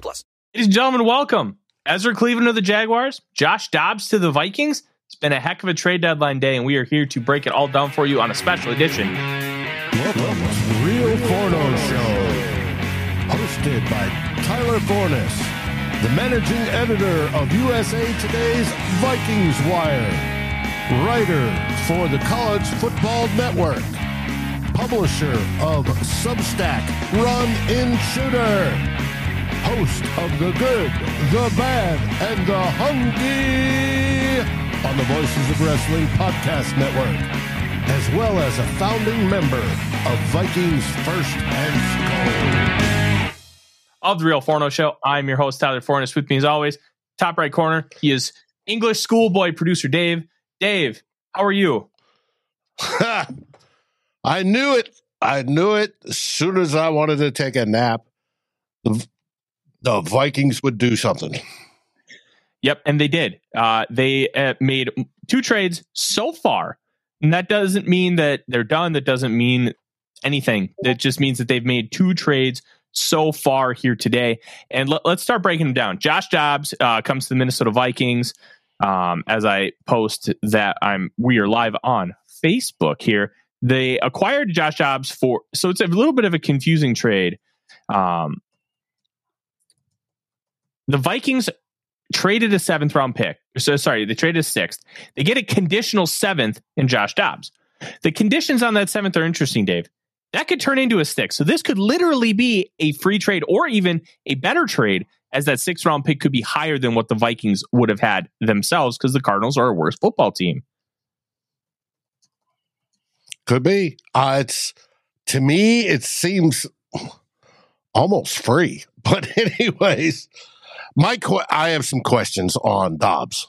plus. Ladies and gentlemen, welcome. Ezra Cleveland to the Jaguars. Josh Dobbs to the Vikings. It's been a heck of a trade deadline day, and we are here to break it all down for you on a special edition. Welcome to the Real Forno Show. Hosted by Tyler Forness, the managing editor of USA Today's Vikings Wire, writer for the College Football Network, publisher of Substack Run In Shooter, host of The Good, The Bad, and The Hungry on the Voices of Wrestling Podcast Network as well as a founding member of Vikings First and Skol. Of the Real Forno Show, I'm your host, Tyler Forness. With me as always, top right corner, he is English schoolboy producer Dave. Dave, how are you? I knew it. I knew it as soon as I wanted to take a nap. The, the Vikings would do something. Yep, and they did. Uh, they uh, made two trades so far and that doesn't mean that they're done. That doesn't mean anything. That just means that they've made two trades so far here today. And let, us start breaking them down. Josh Dobbs uh, comes to the Minnesota Vikings. Um, as I post that I'm we are live on Facebook here. They acquired Josh Dobbs for so it's a little bit of a confusing trade. Um, the Vikings traded a seventh round pick. So sorry, they traded a sixth. They get a conditional seventh in Josh Dobbs. The conditions on that seventh are interesting, Dave. That could turn into a six. So this could literally be a free trade or even a better trade, as that sixth round pick could be higher than what the Vikings would have had themselves because the Cardinals are a worse football team. Could be. Uh, it's to me, it seems almost free. But anyways, my qu- I have some questions on Dobbs.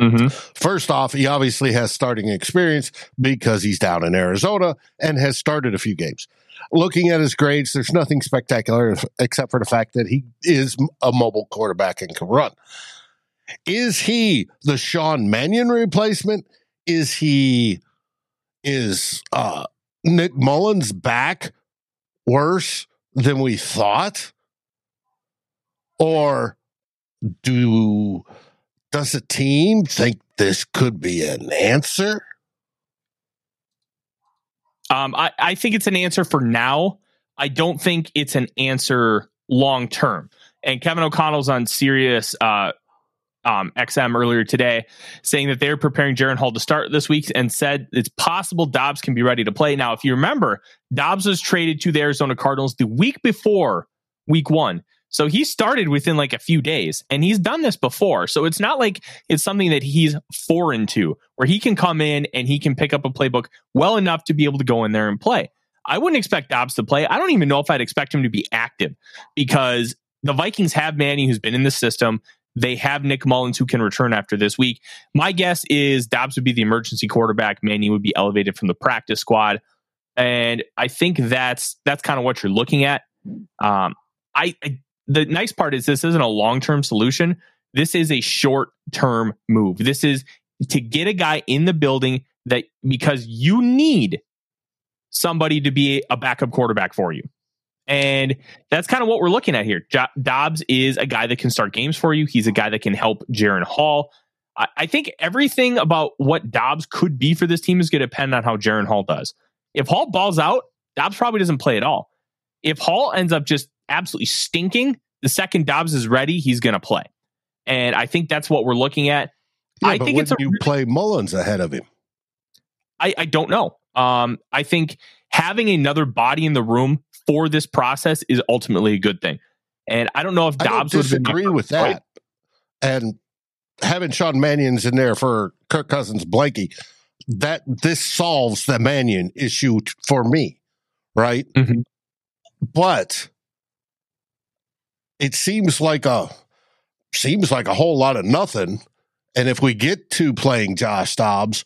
Mm-hmm. First off, he obviously has starting experience because he's down in Arizona and has started a few games. Looking at his grades, there's nothing spectacular except for the fact that he is a mobile quarterback and can run. Is he the Sean Mannion replacement? Is he is uh, Nick Mullens back worse than we thought? Or do does the team think this could be an answer? Um, I, I think it's an answer for now. I don't think it's an answer long term. And Kevin O'Connell's on Sirius uh, um, XM earlier today, saying that they're preparing Jaren Hall to start this week and said it's possible Dobbs can be ready to play. Now, if you remember, Dobbs was traded to the Arizona Cardinals the week before week one. So he started within like a few days and he's done this before. So it's not like it's something that he's foreign to where he can come in and he can pick up a playbook well enough to be able to go in there and play. I wouldn't expect Dobbs to play. I don't even know if I'd expect him to be active because the Vikings have Manny who's been in the system. They have Nick Mullens who can return after this week. My guess is Dobbs would be the emergency quarterback. Manny would be elevated from the practice squad. And I think that's that's kind of what you're looking at. Um, I, I the nice part is this isn't a long term solution. This is a short term move. This is to get a guy in the building that because you need somebody to be a backup quarterback for you. And that's kind of what we're looking at here. Dobbs is a guy that can start games for you. He's a guy that can help Jaren Hall. I-, I think everything about what Dobbs could be for this team is going to depend on how Jaren Hall does. If Hall balls out, Dobbs probably doesn't play at all. If Hall ends up just absolutely stinking, the second Dobbs is ready, he's going to play. And I think that's what we're looking at. Yeah, I but think when it's a you play Mullens ahead of him. I, I don't know. Um, I think having another body in the room for this process is ultimately a good thing. And I don't know if Dobbs would agree with that. And having Sean Mannion's in there for Kirk Cousins Blanky, that this solves the Mannion issue t- for me, right? Mhm. But it seems like a seems like a whole lot of nothing. And if we get to playing Josh Dobbs,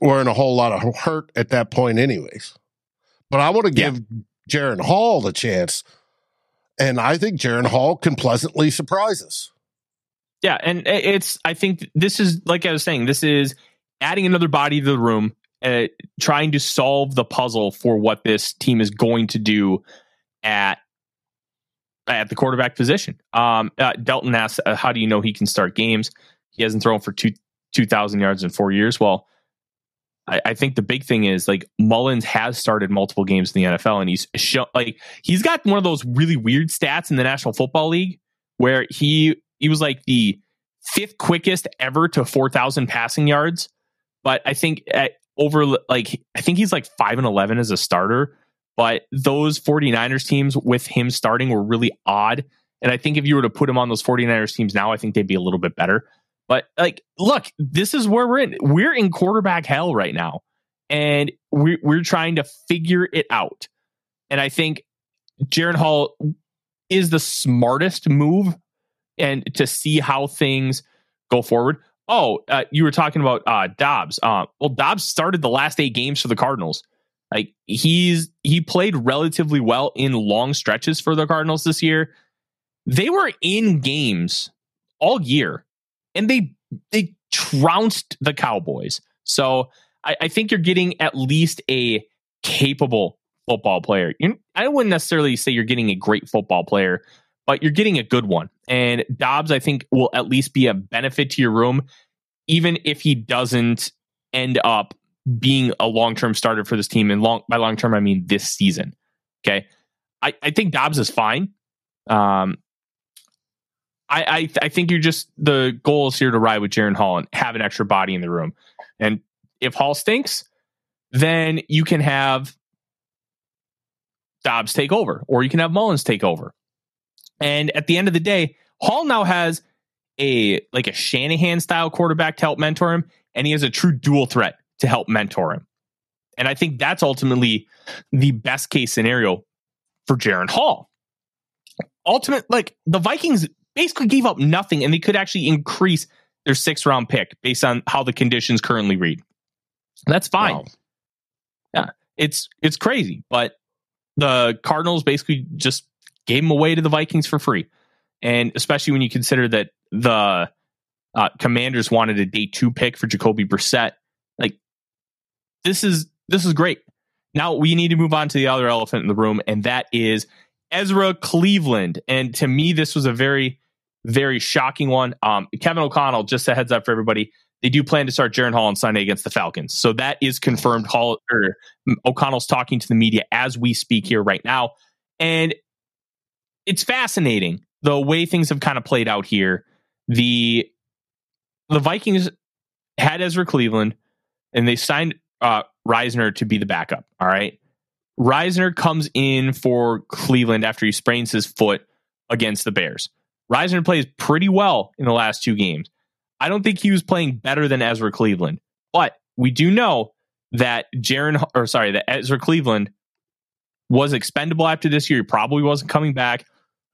we're in a whole lot of hurt at that point, anyways. But I want to Yeah. give Jaren Hall the chance, and I think Jaren Hall can pleasantly surprise us. Yeah, and it's I think this is like I was saying, this is adding another body to the room, uh, trying to solve the puzzle for what this team is going to do at at the quarterback position. Um, uh, Delton asks, uh, "How do you know he can start games? He hasn't thrown for two two thousand yards in four years." Well, I, I think the big thing is like Mullens has started multiple games in the NFL, and he's show, like he's got one of those really weird stats in the National Football League where he he was like the fifth quickest ever to 4,000 passing yards. But I think at over like, I think he's like 5 and 11 as a starter. But those 49ers teams with him starting were really odd. And I think if you were to put him on those 49ers teams now, I think they'd be a little bit better. But like, look, this is where we're in. We're in quarterback hell right now. And we're, we're trying to figure it out. And I think Jaren Hall is the smartest move and to see how things go forward. Oh, uh, you were talking about uh, Dobbs. Uh, well, Dobbs started the last eight games for the Cardinals. Like he's he played relatively well in long stretches for the Cardinals this year. They were in games all year, and they they trounced the Cowboys. So I, I think you're getting at least a capable football player. you I wouldn't necessarily say you're getting a great football player, but you're getting a good one. And Dobbs, I think, will at least be a benefit to your room, even if he doesn't end up being a long term starter for this team. And long by long term, I mean this season. Okay. I, I think Dobbs is fine. Um, I, I I think you're just the goal is here to ride with Jaren Hall and have an extra body in the room. And if Hall stinks, then you can have Dobbs take over, or you can have Mullens take over. And at the end of the day, Hall now has a like a Shanahan style quarterback to help mentor him, and he has a true dual threat to help mentor him. And I think that's ultimately the best case scenario for Jaren Hall. Ultimate, like the Vikings basically gave up nothing, and they could actually increase their sixth round pick based on how the conditions currently read. That's fine. Wow. Yeah, it's it's crazy, but the Cardinals basically just gave him away to the Vikings for free, and especially when you consider that the uh, Commanders wanted a day two pick for Jacoby Brissett. This is this is great. Now we need to move on to the other elephant in the room, and that is Ezra Cleveland. And to me, this was a very very shocking one. Um, Kevin O'Connell, just a heads up for everybody, they do plan to start Jaren Hall on Sunday against the Falcons. So that is confirmed. Hall or O'Connell's talking to the media as we speak here right now. And it's fascinating the way things have kind of played out here. the the Vikings had Ezra Cleveland and they signed uh, Risner to be the backup. All right. Risner comes in for Cleveland after he sprains his foot against the Bears. Risner plays pretty well in the last two games. I don't think he was playing better than Ezra Cleveland, but we do know that Jaren, or sorry, that Ezra Cleveland was expendable after this year. He probably wasn't coming back.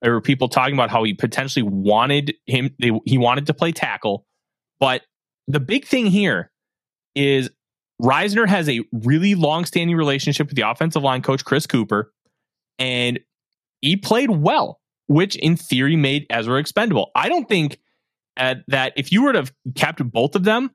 There were people talking about how he potentially wanted him, they, he wanted to play tackle. But the big thing here is Risner has a really long standing relationship with the offensive line coach, Chris Kuper, and he played well, which in theory made Ezra expendable. I don't think uh, that if you were to have kept both of them,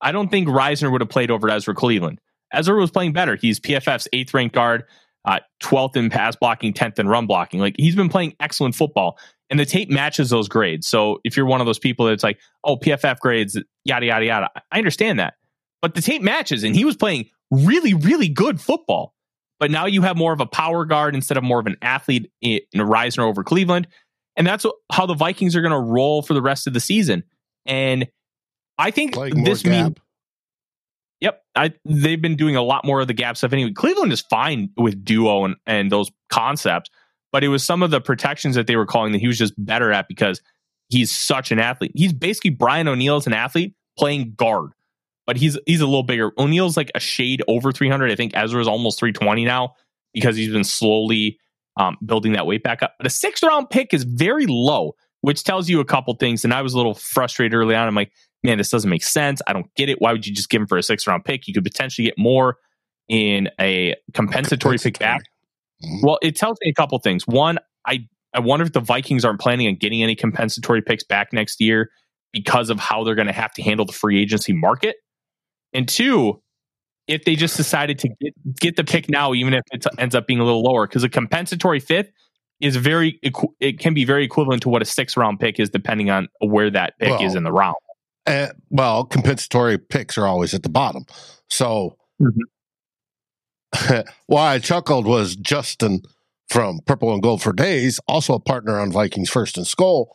I don't think Risner would have played over Ezra Cleveland. Ezra was playing better. He's PFF's eighth ranked guard, uh, 12th in pass blocking, 10th in run blocking. Like he's been playing excellent football and the tape matches those grades. So if you're one of those people that's like, oh, PFF grades, yada, yada, yada, I understand that. But the tape matches and he was playing really, really good football. But now you have more of a power guard instead of more of an athlete in Risner over Cleveland. And that's how the Vikings are going to roll for the rest of the season. And I think this means. Yep, I, they've been doing a lot more of the gap stuff anyway. Cleveland is fine with duo and, and those concepts, but it was some of the protections that they were calling that he was just better at because he's such an athlete. He's basically Brian O'Neill as an athlete playing guard, but he's he's a little bigger. O'Neill's like a shade over 300. I think Ezra's almost 320 now because he's been slowly um, building that weight back up. But a sixth round pick is very low, which tells you a couple things. And I was a little frustrated early on. I'm like, man, this doesn't make sense. I don't get it. Why would you just give him for a sixth round pick? You could potentially get more in a compensatory, compensatory. pick back. Mm-hmm. Well, it tells me a couple things. One, I I wonder if the Vikings aren't planning on getting any compensatory picks back next year because of how they're going to have to handle the free agency market. And two, if they just decided to get, get the pick now, even if it ends up being a little lower, because a compensatory fifth is very it can be very equivalent to what a six round pick is, depending on where that pick well, is in the round. Uh, well, compensatory picks are always at the bottom. So, mm-hmm. why I chuckled was Justin from Purple and Gold for Days, also a partner on Vikings First and Skol,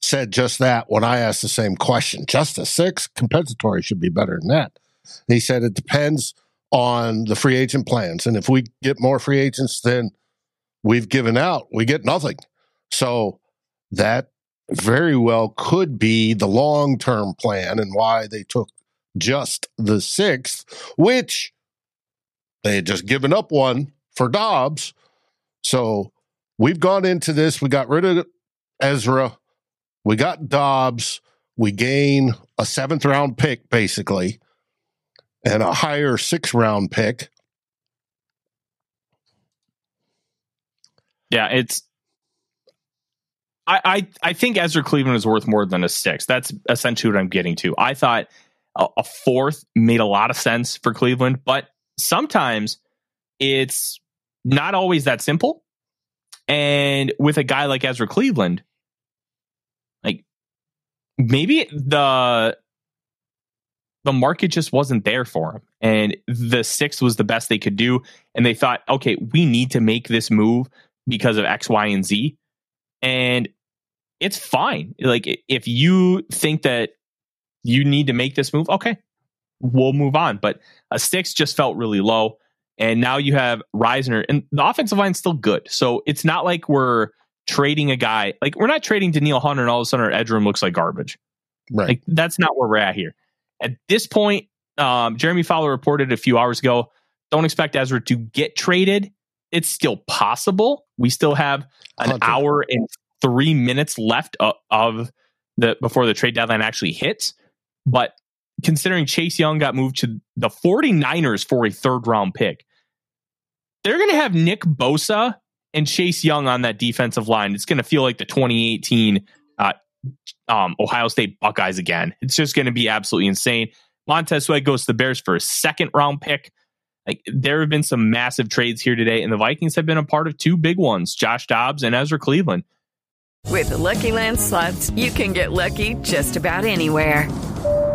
said just that when I asked the same question. Just a six compensatory should be better than that. He said it depends on the free agent plans, and if we get more free agents than we've given out, we get nothing. So that very well could be the long term plan and why they took just the sixth, which they had just given up one for Dobbs. So we've gone into this. We got rid of Ezra. We got Dobbs. We gain a seventh round pick, basically, and a higher six round pick. Yeah, it's I, I, I think Ezra Cleveland is worth more than a six. That's essentially what I'm getting to. I thought a, a fourth made a lot of sense for Cleveland, but sometimes it's not always that simple. And with a guy like Ezra Cleveland, like maybe the the market just wasn't there for him. And the six was the best they could do. And they thought, okay, we need to make this move because of X, Y, and Z and it's fine. Like if you think that you need to make this move, okay, we'll move on. But a six just felt really low. And now you have Risner, and the offensive line's still good. So it's not like we're trading a guy. Like we're not trading Danielle Hunter, and all of a sudden our edge room looks like garbage. Right. Like that's not where we're at here. At this point, um, Jeremy Fowler reported a few hours ago. Don't expect Ezra to get traded it's still possible. We still have an 100. hour and three minutes left of, of the before the trade deadline actually hits. But considering Chase Young got moved to the 49ers for a third round pick, they're going to have Nick Bosa and Chase Young on that defensive line. It's going to feel like the 2018 uh, um, Ohio State Buckeyes again. It's just going to be absolutely insane. Montez Sweat goes to the Bears for a second round pick. Like there have been some massive trades here today, and the Vikings have been a part of two big ones: Josh Dobbs and Ezra Cleveland. With the Lucky Land slots, you can get lucky just about anywhere.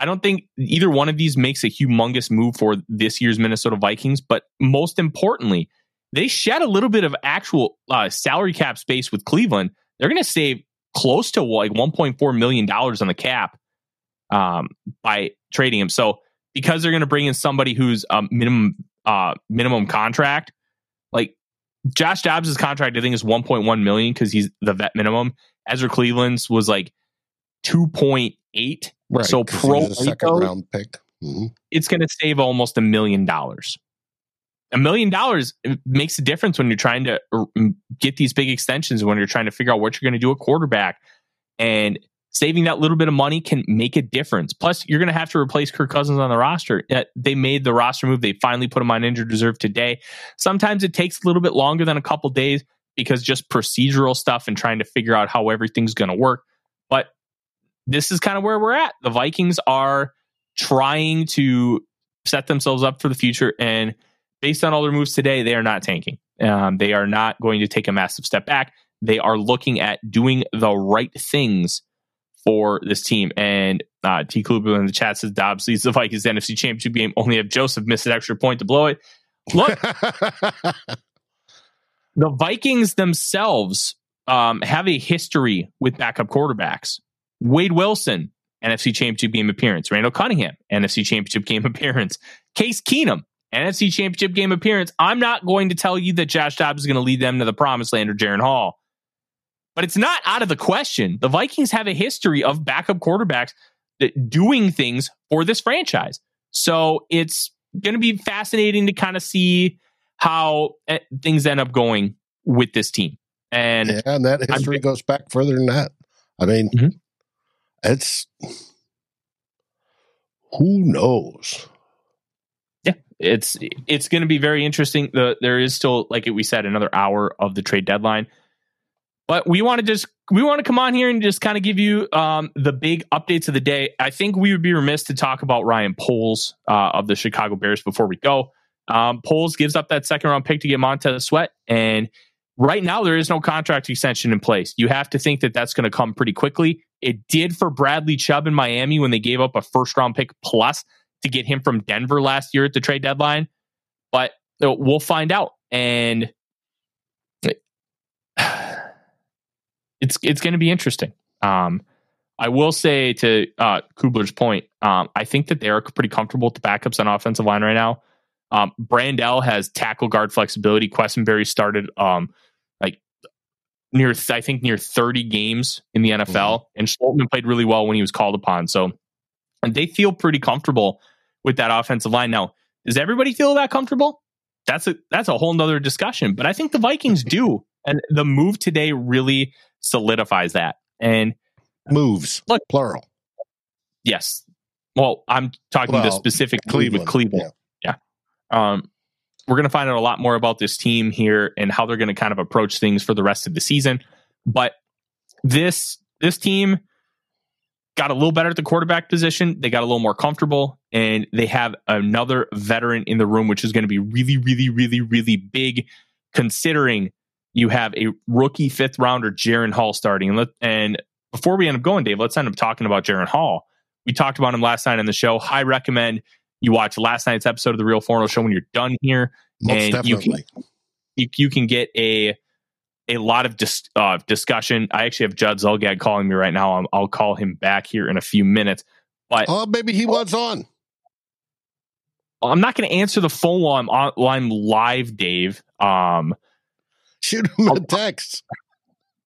I don't think either one of these makes a humongous move for this year's Minnesota Vikings, but most importantly, they shed a little bit of actual uh, salary cap space with Cleveland. They're going to save close to like 1.4 million dollars on the cap um, by trading him. So because they're going to bring in somebody who's a minimum uh, minimum contract, like Josh Dobbs' contract, I think is 1.1 million because he's the vet minimum. Ezra Cleveland's was like 2.8 Right. So pro second round pick. hmm it's going to save almost a million dollars. A million dollars makes a difference when you're trying to uh, get these big extensions, when you're trying to figure out what you're going to do at quarterback. And saving that little bit of money can make a difference. Plus, you're going to have to replace Kirk Cousins on the roster. Uh, They made the roster move. They finally put him on injured reserve today. Sometimes it takes a little bit longer than a couple days because just procedural stuff and trying to figure out how everything's going to work. This is kind of where we're at. The Vikings are trying to set themselves up for the future. And based on all their moves today, they are not tanking. Um, they are not going to take a massive step back. They are looking at doing the right things for this team. And uh, T. Kluber in the chat says Dobbs leads the Vikings NFC Championship game. Only if Joseph missed an extra point to blow it. Look, the Vikings themselves um, have a history with backup quarterbacks. Wade Wilson, NFC Championship game appearance. Randall Cunningham, NFC Championship game appearance. Case Keenum, NFC Championship game appearance. I'm not going to tell you that Josh Dobbs is going to lead them to the promised land or Jaren Hall, but it's not out of the question. The Vikings have a history of backup quarterbacks that doing things for this franchise. So it's going to be fascinating to kind of see how eh, things end up going with this team. And yeah, and that history goes back further than that. I mean, Mhm. It's who knows. yeah, it's it's going to be very interesting. The there is still, like we said, another hour of the trade deadline. But we want to just we want to come on here and just kind of give you um, the big updates of the day. I think we would be remiss to talk about Ryan Poles uh, of the Chicago Bears before we go. Um, Poles gives up that second round pick to get Montez Sweat, and right now there is no contract extension in place. You have to think that that's going to come pretty quickly. It did for Bradley Chubb in Miami when they gave up a first round pick plus to get him from Denver last year at the trade deadline, but we'll find out. And it's it's going to be interesting. Um, I will say to uh, Kubler's point, um, I think that they are pretty comfortable with the backups on offensive line right now. Um, Brandel has tackle guard flexibility. Quessenberry started um, near, I think, near 30 games in the NFL, and Schlottmann played really well when he was called upon. So, and they feel pretty comfortable with that offensive line. Now, does everybody feel that comfortable? That's a that's a whole nother discussion. But I think the Vikings do, and the move today really solidifies that. And Moves, Look- plural. yes, well, I'm talking Well, specific move Cleveland. with Cleveland. Um, we're going to find out a lot more about this team here and how they're going to kind of approach things for the rest of the season. But this this team got a little better at the quarterback position. They got a little more comfortable, and they have another veteran in the room, which is going to be really, really, really, really big, considering you have a rookie fifth rounder, Jaren Hall, starting. And, let, and before we end up going, Dave, let's end up talking about Jaren Hall. We talked about him last night on the show. I recommend you watch last night's episode of the Real Forno Show when you're done here. Most And you can- You, you can get a a lot of dis, uh, discussion. I actually have Judd Zulgad calling me right now. I'll, I'll call him back here in a few minutes. But Oh, maybe he was on. I'm not going to answer the phone while I'm on, while I'm live, Dave. Um, Shoot him a text.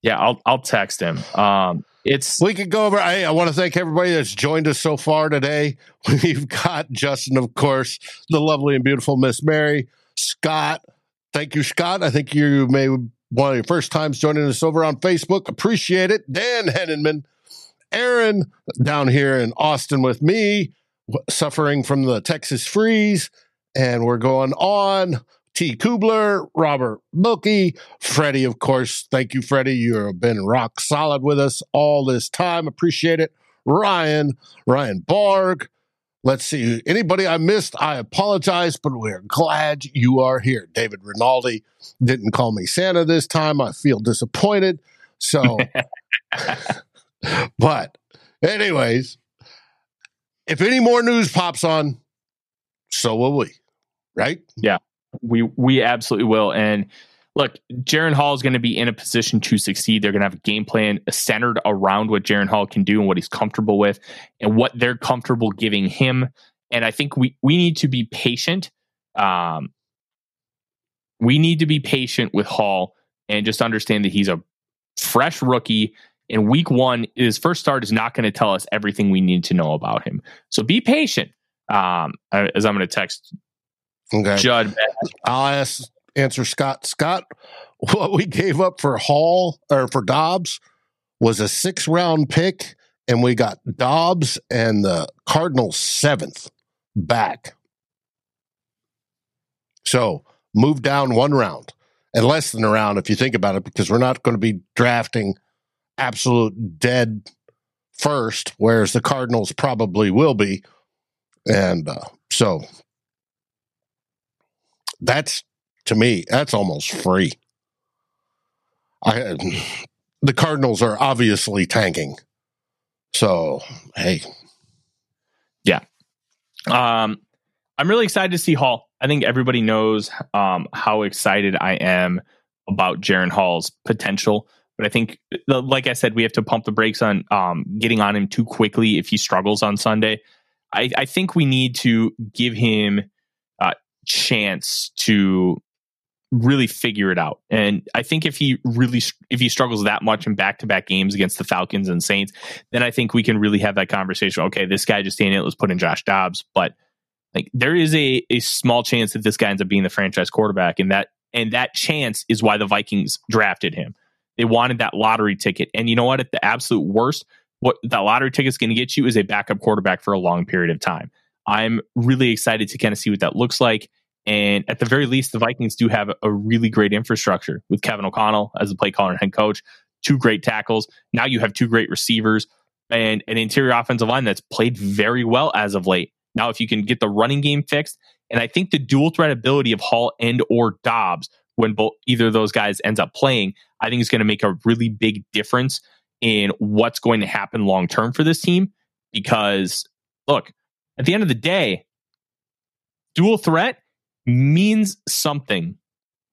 yeah, I'll I'll text him. Um, it's We could go over. I, I want to thank everybody that's joined us so far today. We've got Justin, of course, the lovely and beautiful Miss Mary, Scott. Thank you, Scott. I think you may one of your first times joining us over on Facebook. Appreciate it. Dan Hennenman, Aaron down here in Austin with me, suffering from the Texas freeze, and we're going on. T. Kubler, Robert Bookie, Freddie, of course. Thank you, Freddie. You've been rock solid with us all this time. Appreciate it. Ryan, Ryan Barg. Let's see. Anybody I missed, I apologize, but we're glad you are here. David Rinaldi didn't call me Santa this time. I feel disappointed. So, but, anyways, if any more news pops on, so will we, right? We we absolutely will. And look, Jaren Hall is going to be in a position to succeed. They're going to have a game plan centered around what Jaren Hall can do and what he's comfortable with, and what they're comfortable giving him. And I think we we need to be patient. Um, we need to be patient with Hall and just understand that he's a fresh rookie. And week one, his first start is not going to tell us everything we need to know about him. So be patient. Um, as I'm going to text Okay. Judd I'll ask answer Scott. Scott, what we gave up for Hall or for Dobbs was a six round pick, and we got Dobbs and the Cardinals seventh back. So move down one round and less than a round if you think about it, because we're not going to be drafting absolute dead first, whereas the Cardinals probably will be. And uh, so that's to me, that's almost free. I the Cardinals are obviously tanking. So, hey, Yeah. Um, I'm really excited to see Hall. I think everybody knows um, how excited I am about Jaren Hall's potential. But I think, like I said, we have to pump the brakes on um, getting on him too quickly if he struggles on Sunday. I, I think we need to give him chance to really figure it out. And I think if he really if he struggles that much in back to back games against the Falcons and Saints, then I think we can really have that conversation. Okay, this guy just it. Let's put in Josh Dobbs. But like there is a a small chance that this guy ends up being the franchise quarterback, and that and that chance is why the Vikings drafted him. They wanted that lottery ticket, and you know what? At the absolute worst, what that lottery ticket's going to get you is a backup quarterback for a long period of time. I'm really excited to kind of see what that looks like. And at the very least, the Vikings do have a really great infrastructure with Kevin O'Connell as the play caller and head coach, two great tackles. Now you have two great receivers and an interior offensive line that's played very well as of late. Now, if you can get the running game fixed, and I think the dual threat ability of Hall and or Dobbs when both either of those guys ends up playing, I think is going to make a really big difference in what's going to happen long term for this team. Because look, at the end of the day, dual threat means something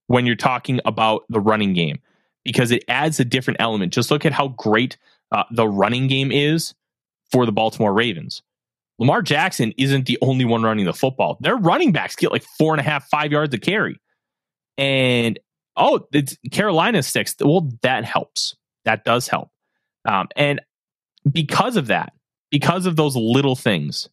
when you're talking about the running game because it adds a different element. Just look at how great uh, the running game is for the Baltimore Ravens. Lamar Jackson isn't the only one running the football. Their running backs get like four and a half, five yards of carry. And oh, it's Carolina's sixth. Well, that helps. That does help. Um, and because of that, because of those little things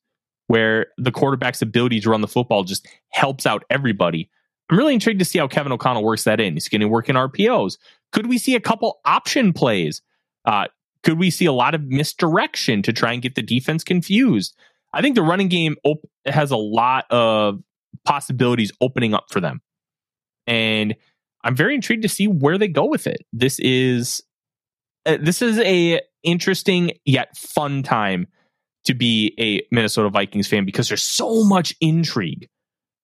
where the quarterback's ability to run the football just helps out everybody, I'm really intrigued to see how Kevin O'Connell works that in. He's going to work in RPOs. Could we see a couple option plays? Uh, could we see a lot of misdirection to try and get the defense confused? I think the running game op- has a lot of possibilities opening up for them. And I'm very intrigued to see where they go with it. This is uh, this is a interesting yet fun time to be a Minnesota Vikings fan because there's so much intrigue.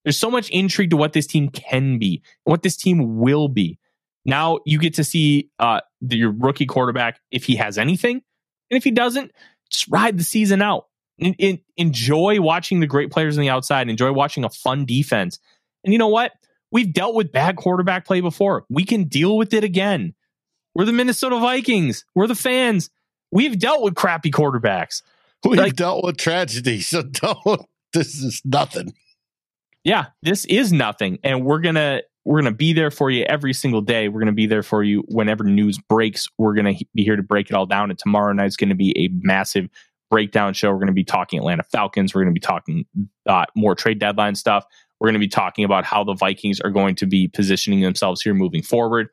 There's so much intrigue to what this team can be, what this team will be. Now you get to see uh, the, your rookie quarterback if he has anything, and if he doesn't, just ride the season out. In, in, enjoy watching the great players on the outside. Enjoy watching a fun defense. And you know what? We've dealt with bad quarterback play before. We can deal with it again. We're the Minnesota Vikings. We're the fans. We've dealt with crappy quarterbacks. We've Like- dealt with tragedy, so don't. This is nothing. yeah, this is nothing. And we're going to we're to be there for you every single day. We're going to be there for you whenever news breaks. We're going to be here to break it all down. And tomorrow night's going to be a massive breakdown show. We're going to be talking Atlanta Falcons. We're going to be talking uh, more trade deadline stuff. We're going to be talking about how the Vikings are going to be positioning themselves here moving forward.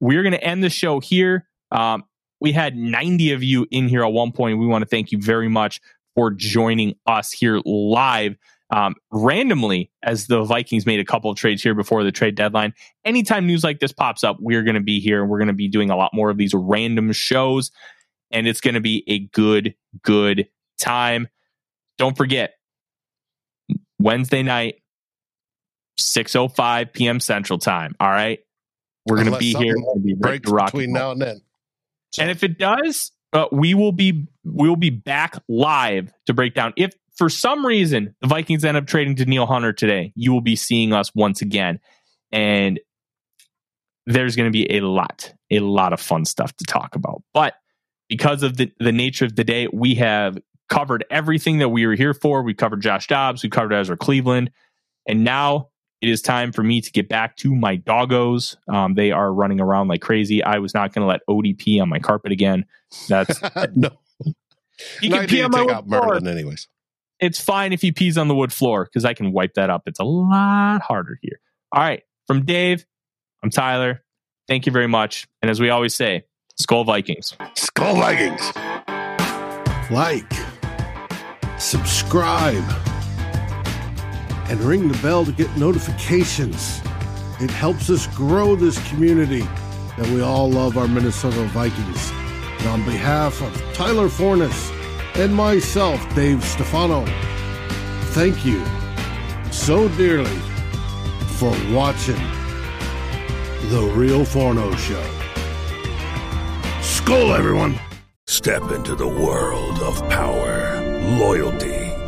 We're going to end the show here. Um, we had 90 of you in here at one point. We want to thank you very much for joining us here live um, randomly as the Vikings made a couple of trades here before the trade deadline. Anytime news like this pops up, we're going to be here and we're going to be doing a lot more of these random shows. And it's going to be a good, good time. Don't forget, Wednesday night, 6.05 p.m. Central Time. All right. We're going to be here. Be break between now and then. So. And if it does, uh, we will be we will be back live to break down if for some reason the Vikings end up trading Danielle Hunter today, you will be seeing us once again. And there's going to be a lot, a lot of fun stuff to talk about. But because of the, the nature of the day, we have covered everything that we were here for. We covered Josh Dobbs, we covered Ezra Cleveland. And now it is time for me to get back to my doggos. Um, they are running around like crazy. I was not going to let ODP on my carpet again. That's no. He can pee on my take out Merlin, anyways it's fine if he pees on the wood floor because I can wipe that up. It's a lot harder here. All right. From Dave, I'm Tyler. Thank you very much. And as we always say, Skol Vikings. Skol Vikings. Like, subscribe, and ring the bell to get notifications. It helps us grow this community that we all love our Minnesota Vikings. And on behalf of Tyler Forness, and myself, Dave Stefano. Thank you so dearly for watching The Real Forno Show. Skol, everyone! Step into the world of power, loyalty,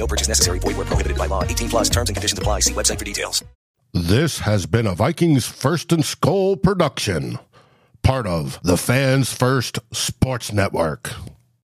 No purchase necessary. Void where prohibited by law. 18 plus terms and conditions apply. See website for details. This has been a Vikings First and Skol production, part of the Fans First Sports Network.